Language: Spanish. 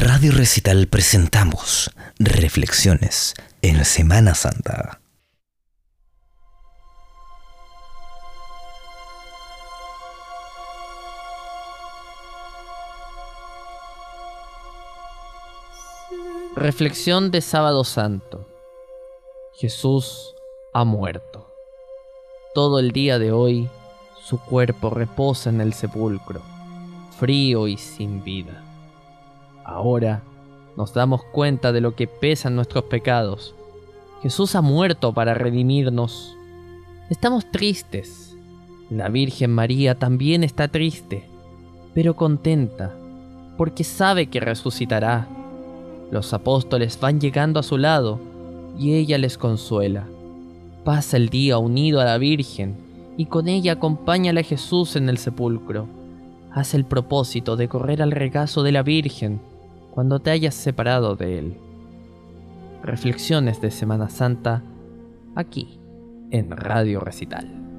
Radio Recital presentamos Reflexiones en Semana Santa. Reflexión de Sábado Santo. Jesús ha muerto. Todo el día de hoy su cuerpo reposa en el sepulcro, frío y sin vida. Ahora nos damos cuenta de lo que pesan nuestros pecados. Jesús ha muerto para redimirnos. Estamos tristes. La Virgen María también está triste, pero contenta, porque sabe que resucitará los apóstoles van llegando a su lado y ella les consuela. Pasa el día unido a la Virgen y con ella acompaña a Jesús en el sepulcro. Haz el propósito de correr al regazo de la Virgen cuando te hayas separado de él. Reflexiones de Semana Santa aquí en Radio Recital.